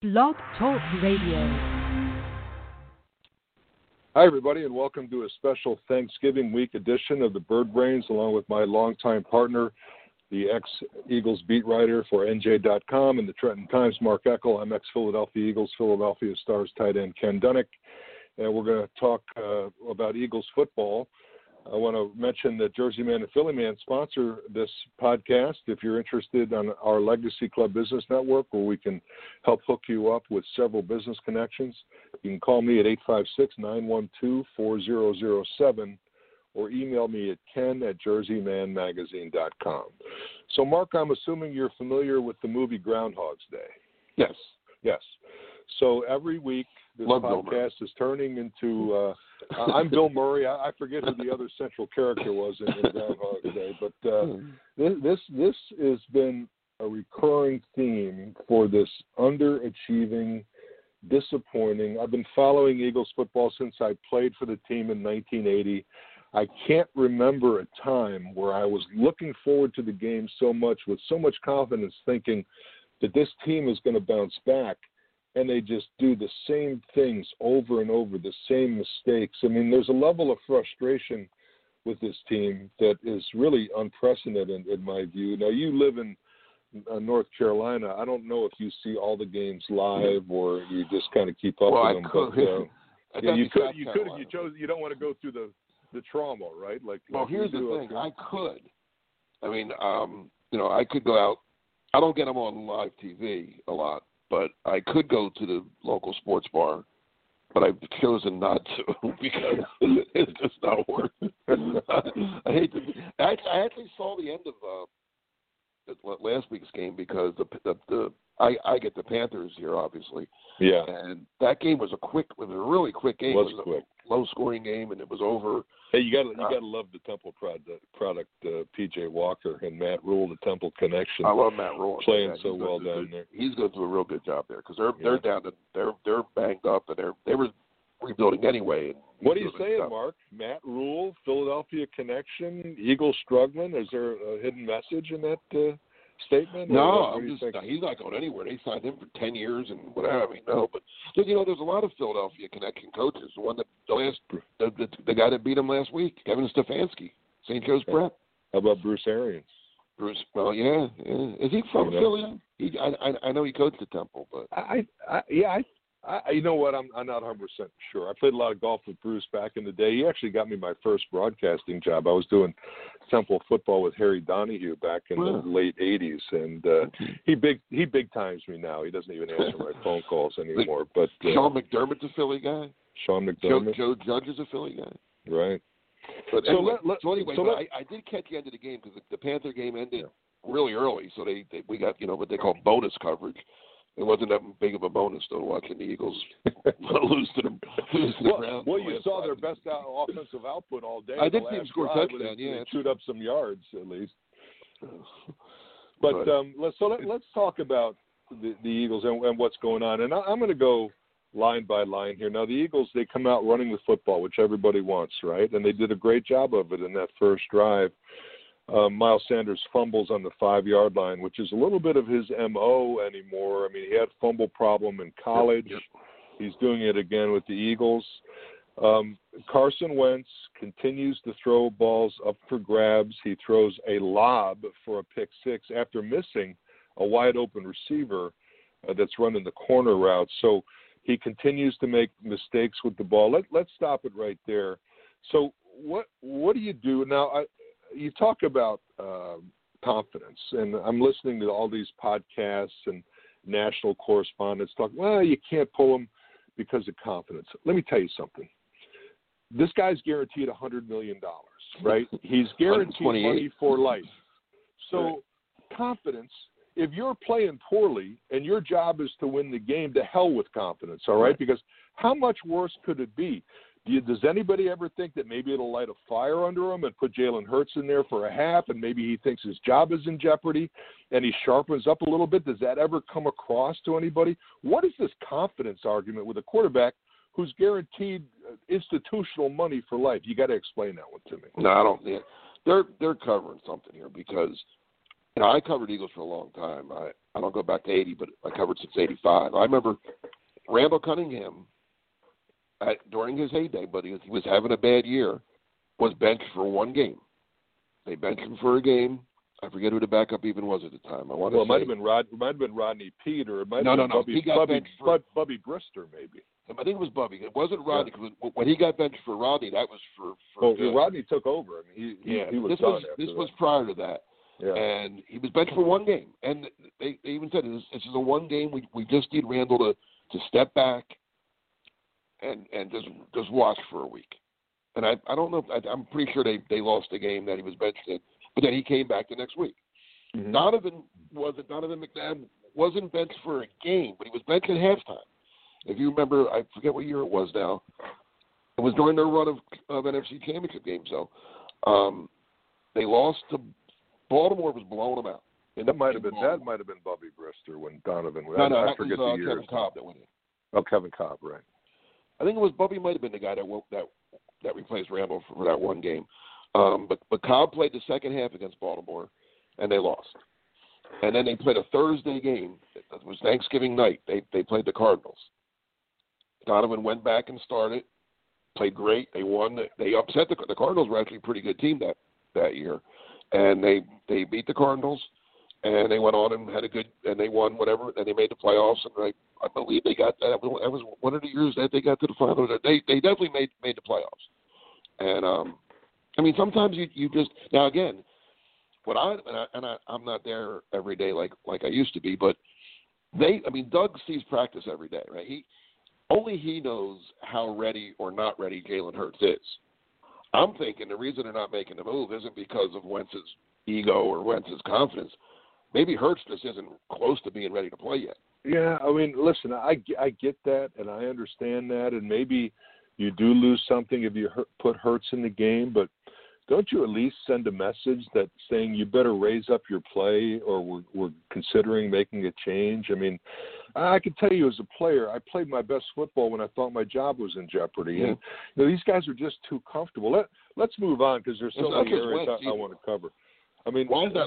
Blog Talk Radio. Hi, everybody, and welcome to a special Thanksgiving week edition of the Bird Brains, along with my longtime partner, the ex Eagles beat writer for NJ.com and the Trenton Times, Mark Eckel. I'm ex Philadelphia Eagles, Philadelphia Stars tight end Ken Dunek. And we're going to talk uh, about Eagles football. I want to mention that Jersey Man and Philly Man sponsor this podcast. If you're interested on our Legacy Club Business Network, where we can help hook you up with several business connections, you can call me at 856 912 4007 or email me at ken at jerseymanmagazine.com. So, Mark, I'm assuming you're familiar with the movie Groundhog's Day. Yes. Yes. So every week this Love podcast is turning into. Uh, I'm Bill Murray. I, I forget who the other central character was in, in Groundhog Day, but uh, this this this has been a recurring theme for this underachieving, disappointing. I've been following Eagles football since I played for the team in 1980. I can't remember a time where I was looking forward to the game so much with so much confidence, thinking that this team is going to bounce back and they just do the same things over and over, the same mistakes. I mean, there's a level of frustration with this team that is really unprecedented in my view. Now, you live in uh, North Carolina. I don't know if you see all the games live or you just kind of keep up Well, with I them. could. But, uh, yeah, you could. South You could if you chose. You don't want to go through the the trauma, right? Like. Well, like here's the thing. I could. I mean, um, you know, I could go out. I don't get them on live TV a lot, but I could go to the local sports bar. But I've chosen not to because it's just not worth it. I hate to. I, I actually saw the end of uh, last week's game because the the, the I I get the Panthers here obviously, Yeah. and that game was a quick, was a really quick game. Was it was quick. Low scoring game, and it was over. Hey, you got to you Uh, got to love the Temple product, product uh, PJ Walker and Matt Rhule, the Temple connection. I love Matt Rhule Playing so he's well down do- there. He's going to do a real good job there because they're Yeah. they're down to they're they're banged up and they're they were rebuilding anyway. What are you saying, stuff. Mark? Matt Rhule, Philadelphia connection, Eagles struggling. Is there a hidden message in that uh, statement? No, I'm just he's not going anywhere. They signed him for ten years and whatever. I mean, no, but you know, there's a lot of Philadelphia connection coaches. The one that the last the, the, the guy that beat him last week, Kevin Stefanski, St. Joe's Prep. How about Bruce Arians? Bruce, well, yeah, yeah. Is he from Philly? He, I, I I know he coached at Temple, but I, I yeah, I, I, you know what? I'm I'm not 100 percent sure. I played a lot of golf with Bruce back in the day. He actually got me my first broadcasting job. I was doing Temple football with Harry Donahue back in Wow. the late 80s, and uh, he big he big times me now. He doesn't even answer my phone calls anymore. But uh, Sean McDermott's a Philly guy. Sean Joe, McDermott, Joe Judge is a Philly guy. right? But So anyway, let- let- so anyway so let- I, I did catch the end of the game because the, the Panther game ended really early, so they, they we got you know what they call bonus coverage. It wasn't that big of a bonus though watching the Eagles lose to the lose to the well, Browns. well, you saw their best out- offensive output all day. I the did see them score a touchdown, they- yeah, they chewed up some yards at least. But But- um, let's so let, let's talk about the, the Eagles and, and what's going on. And I, I'm going to go line by line here. Now the Eagles they come out running the football, which everybody wants, right? And they did a great job of it in that first drive. Um, Miles Sanders fumbles on the five yard line, which is a little bit of his mo anymore. I mean, he had fumble problem in college. Yep. He's doing it again with the Eagles. Um, Carson Wentz continues to throw balls up for grabs. He throws a lob for a pick six after missing a wide open receiver uh, that's running the corner route. So he continues to make mistakes with the ball. Let, let's stop it right there. So what what do you do now? I, you talk about uh, confidence, and I'm listening to all these podcasts and national correspondents talk. Well, you can't pull them because of confidence. Let me tell you something. This guy's guaranteed a hundred million dollars, right? He's guaranteed 128. money for life. So Right. confidence. If you're playing poorly and your job is to win the game, to hell with confidence, all right? Right. Because how much worse could it be? Do you, does anybody ever think that maybe it'll light a fire under him and put Jalen Hurts in there for a half, and maybe he thinks his job is in jeopardy, and he sharpens up a little bit? Does that ever come across to anybody? What is this confidence argument with a quarterback who's guaranteed uh, institutional money for life? You got to explain that one to me. No, I don't. Yeah, they're they're covering something here because you know, I covered Eagles for a long time. I I don't go back to '80, but I covered since '85. I remember Randall Cunningham at, during his heyday, but he, he was having a bad year. Was benched for one game. They benched him for a game. I forget who the backup even was at the time. I want well, to it might have been Rod. It might have been Rodney Peete. It might No, have no, been no. Bubby, He got Bubby, benched for- Bubby Brister, maybe. I think it was Bubby. It wasn't Rodney. 'cause Cause when he got benched for Rodney, that was for for Well. Rodney took over. I mean, he, he, yeah, he was this was this that. was prior to that. yeah. and he was benched for one game. And they, they even said this, this is a one game. We we just need Randall to to step back and and just just watch for a week. And I I don't know. I, I'm pretty sure they they lost the game that he was benched in, but then he came back the next week. Mhm. Donovan wasn't Donovan McNabb wasn't benched for a game, but he was benched at halftime. If you remember, I forget what year it was now. It was during their run of of NFC Championship games, though. Um, they lost to Baltimore. Was blowing them out. And That might have been that might have been Bobby Brister when Donovan. No, I, no, I forget was uh, the years. Kevin Kolb that went in. Oh, Kevin Kolb, right? I think it was Bubby might have been the guy that that that replaced Randall for, for that one game. Um, but but Kolb played the second half against Baltimore, and they lost. And then they played a Thursday game. It was Thanksgiving night. They they played the Cardinals. Donovan went back and started, played great. They won. They upset the the Cardinals. Were actually a pretty good team that that year, and they they beat the Cardinals, and they went on and had a good and they won whatever, and they made the playoffs. And I I believe they got that. That was one of the years that they got to the finals. They they definitely made made the playoffs. And um, I mean, sometimes you you just now again, what I and, I, and I, I'm not there every day like like I used to be, but they. I mean, Doug sees practice every day, right? He only he knows how ready or not ready Jalen Hurts is. I'm thinking the reason they're not making the move isn't because of Wentz's ego or Wentz's confidence. Maybe Hurts just isn't close to being ready to play yet. Yeah, I mean, listen, I, I get that and I understand that, and maybe you do lose something if you put Hurts in the game, but don't you at least send a message that saying you better raise up your play or we're, we're considering making a change? I mean, I can tell you as a player, I played my best football when I thought my job was in jeopardy, and mm-hmm. you know, these guys are just too comfortable. Let Let's move on because there's so It's many areas I, I want to cover. I mean, Why is that-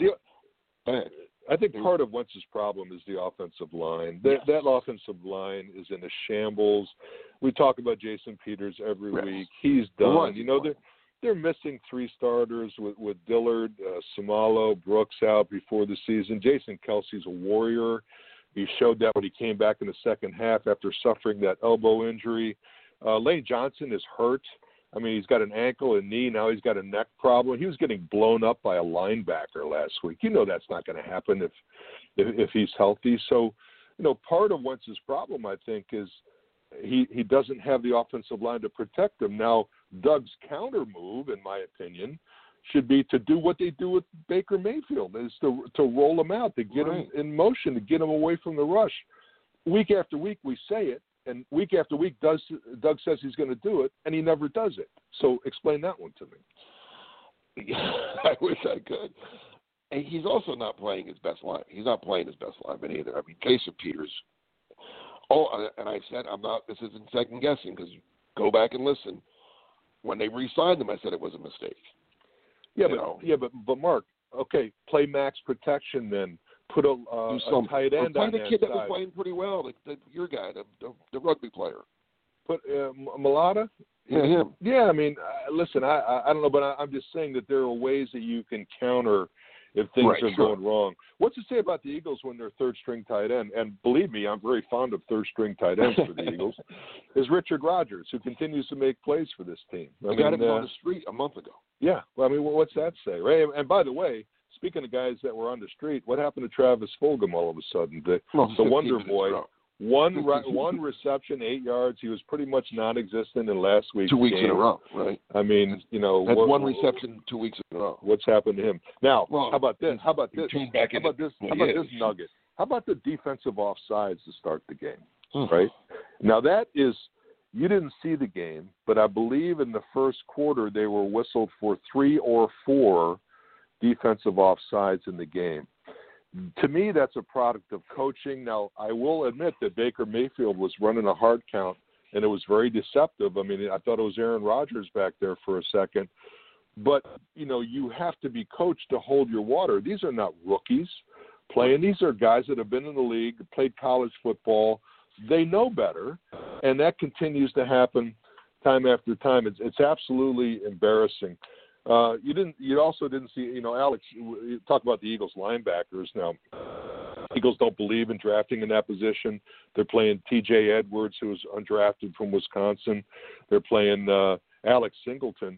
the-. I think part of Wentz's problem is the offensive line. That that offensive line is in a shambles. We talk about Jason Peters every Yes. week. He's done. You know they're they're missing three starters with with Dillard, uh, Seumalo, Brooks out before the season. Jason Kelce's a warrior. He showed that when he came back in the second half after suffering that elbow injury. Uh, Lane Johnson is hurt. I mean, he's got an ankle and knee. Now he's got a neck problem. He was getting blown up by a linebacker last week. You know that's not going to happen if, if if he's healthy. So, you know, part of Wentz's problem, I think, is he he doesn't have the offensive line to protect him. Now, Doug's counter move, in my opinion, should be to do what they do with Baker Mayfield, is to to roll him out, to get Right. him in motion, to get him away from the rush. Week after week, we say it, and week after week, does Doug says he's going to do it, and he never does it. So, explain that one to me. I wish I could. And he's also not playing his best line. He's not playing his best lineman either. I mean, Jason Peters. Oh, uh, and I said I'm not. This isn't second guessing because go back and listen. When they re-signed him, I said it was a mistake. Yeah, You but know. yeah, but but Mark, okay, play max protection then. Put a, uh, Do a something. tight Or end play on the that kid that was playing pretty well, the, the, your guy, the, the, the rugby player. Put uh, M- Mailata. Yeah, him. Yeah, I mean, uh, listen, I I I don't know, but I, I'm just saying that there are ways that you can counter if things Right, are sure. going wrong. What's to say about the Eagles when they're third string tight end? And believe me, I'm very fond of third string tight ends for the Eagles. Is Richard Rodgers, who continues to make plays for this team. I I got him uh, on the street a month ago. Yeah, well, I mean, what's that say, right? And by the way, speaking of guys that were on the street, what happened to Travis Fulgham all of a sudden? The, Well, the Wonder Boy, one re- one reception, eight yards. He was pretty much non-existent in last week's two weeks game. in a row, right? I mean, you know, Had what- one reception two weeks in a row. What's happened to him? Now, Well, how about this? How about this? How about this? How about this nugget? How about the defensive offsides to start the game? Hmm. right? Now that is you didn't see the game, but I believe in the first quarter they were whistled for three or four defensive offsides in the game. To me, that's a product of coaching. Now, I will admit that Baker Mayfield was running a hard count, and it was very deceptive. I mean, I thought it was Aaron Rodgers back there for a second, but you know you have to be coached to hold your water. These are not rookies playing. These are guys that have been in the league, played college football. They know better, and that continues to happen time after time. It's it's absolutely embarrassing. Uh, you didn't. You also didn't see. You know, Alex. You talk about the Eagles linebackers now. Eagles don't believe in drafting in that position. They're playing T.J. Edwards, who was undrafted from Wisconsin. They're playing uh, Alex Singleton,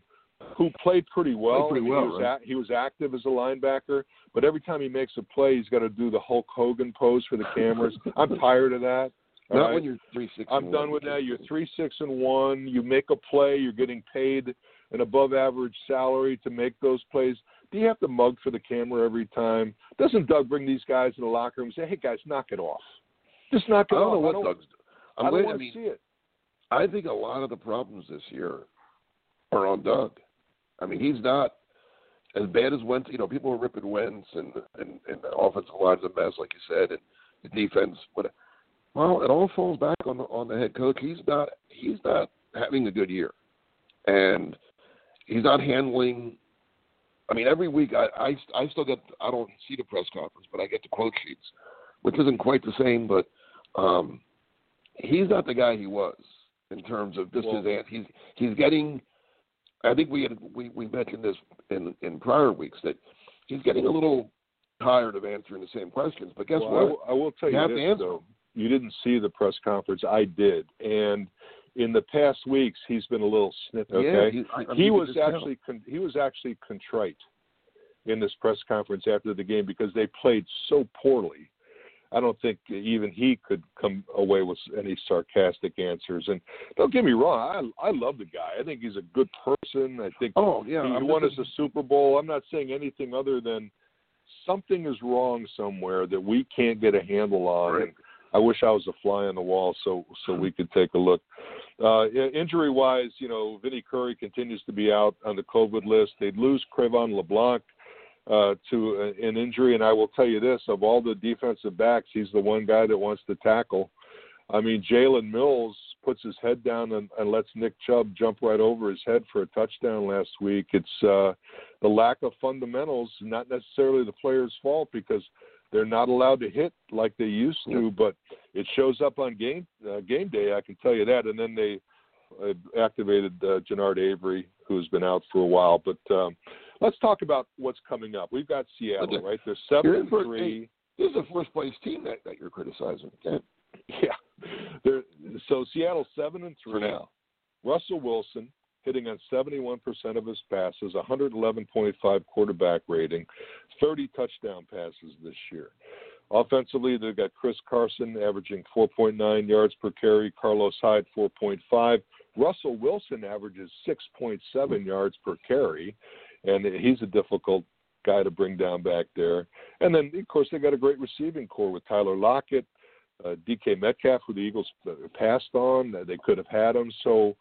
who played pretty well. Played pretty well, he, was right? a- he was active as a linebacker, but every time he makes a play, he's got to do the Hulk Hogan pose for the cameras. I'm tired of that. all Not right? when you're three six. I'm done with that. You're three, six, and one. You make a play. You're getting paid an above average salary to make those plays. Do you have to mug for the camera every time? Doesn't Doug bring these guys in the locker room and say, "Hey guys, knock it off. Just knock it off. I don't off." know what I don't, Doug's. I I'm don't wait- want I to mean, see it. I think a lot of the problems this year are on Doug. I mean, he's not as bad as Wentz. You know, people are ripping Wentz and and, and the offensive line's a mess, like you said, and the defense. But well, it all falls back on the on the head coach. He's not he's not having a good year, and he's not handling. I mean, every week I I, I still get I don't see the press conference, but I get the quote sheets, which isn't quite the same, but um, he's not the guy he was in terms of this Well- is he's he's getting. I think we had we we mentioned this in in prior weeks that he's getting a little tired of answering the same questions. But guess Well, I what? will- I, will tell You you, have to this answer though. You didn't see the press conference. I did, and in the past weeks, he's been a little snippy. Okay, Yeah, he, I, I he was actually con- he was actually contrite in this press conference after the game because they played so poorly. I don't think even he could come away with any sarcastic answers. And don't get me wrong, I I love the guy. I think he's a good person. I think Oh yeah, he I'm won us a Super Bowl. I'm not saying anything other than something is wrong somewhere that we can't get a handle on. Right. And I wish I was a fly on the wall so so we could take a look. Uh, injury wise, you know, Vinny Curry continues to be out on the COVID list. They'd lose Cre'Von LeBlanc uh, to a- an injury, and I will tell you this: of all the defensive backs, he's the one guy that wants to tackle. I mean, Jalen Mills puts his head down and, and lets Nick Chubb jump right over his head for a touchdown last week. It's uh, the lack of fundamentals, not necessarily the player's fault because they're not allowed to hit like they used to, but it shows up on game uh, game day. I can tell you that. And then they uh, activated uh, Genard Avery, who's been out for a while. But um, let's talk about what's coming up. We've got Seattle, right? They're seven and three. This is a first place team that, that you're criticizing. Okay? Yeah. They're, so Seattle seven and three. For now. Russell Wilson hitting on 71% of his passes, 111.5 quarterback rating, 30 touchdown passes this year. Offensively, they've got Chris Carson averaging 4.9 yards per carry, Carlos Hyde 4.5. Russell Wilson averages 6.7 yards per carry, and he's a difficult guy to bring down back there. And then, of course, they got a great receiving corps with Tyler Lockett, uh, DK Metcalf, who the Eagles uh, passed on. They could have had him. So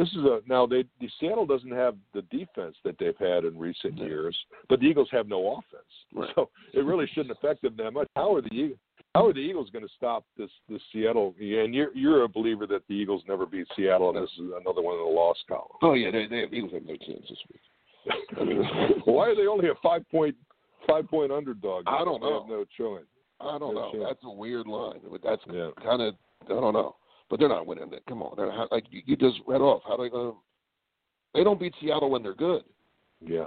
this is a now they the Seattle doesn't have the defense that they've had in recent No. years, but the Eagles have no offense. Right. So it really shouldn't affect them that much. How are the Eagles? How are the Eagles going to stop this this Seattle? And you're you're a believer that the Eagles never beat Seattle, and this is another one in the lost column. Oh yeah, they they Eagles have no chance this week. I mean, Why are they only a five point five point underdog? I don't They know. have no choice. I don't know. Sure. That's a weird line. But That's Yeah. kind of I don't know. But they're not winning it. Come on, they're, how, like you, you just read off. How they going? to They don't beat Seattle when they're good. Yeah.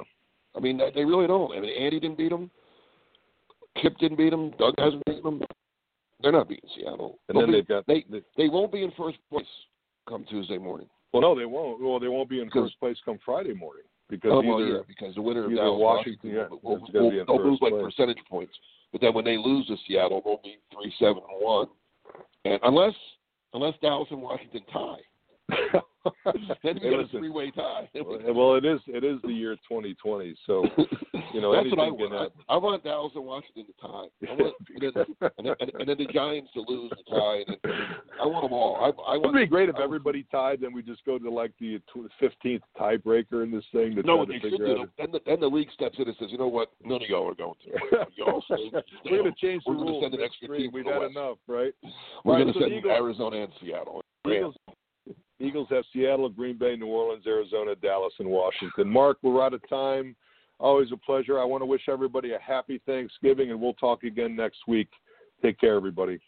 I mean, they- really don't. I mean, Andy didn't beat them. Kip didn't beat them. Doug hasn't beaten them. They're not beating Seattle. And They'll then be- they've got they they, they won't be in first place come Tuesday morning. well, no, they won't. Well, they won't be in first place come Friday morning because Oh either well, yeah, because the winner of Dallas Washington- Washington, yeah, will, will, be in they'll lose like percentage points. But then when they lose to Seattle, they'll be three seven one. And unless unless Dallas and Washington tie, then Hey, you got a three way tie. well, it is it is the year 2020, so you know, that's what I want. I, I want Dallas and Washington to tie. I want, and, then, and, and then the Giants to lose the tie. And then, I want them all. I, I It want. would be great if I everybody tied, then we just go to like the 15th tiebreaker in this thing to No, try what to they should figure do. out. Then the, then the league steps in and says, you know what? None of y'all are going to. Y'all stay. stay We're going to change the We're gonna rules. send an extra team We've had West. enough, right? We're right, going to so send Arizona and Seattle. Eagles, Eagles have Seattle, Green Bay, New Orleans, Arizona, Dallas, and Washington. Mark, we're out of time. Always a pleasure. I want to wish everybody a happy Thanksgiving, and we'll talk again next week. Take care, everybody.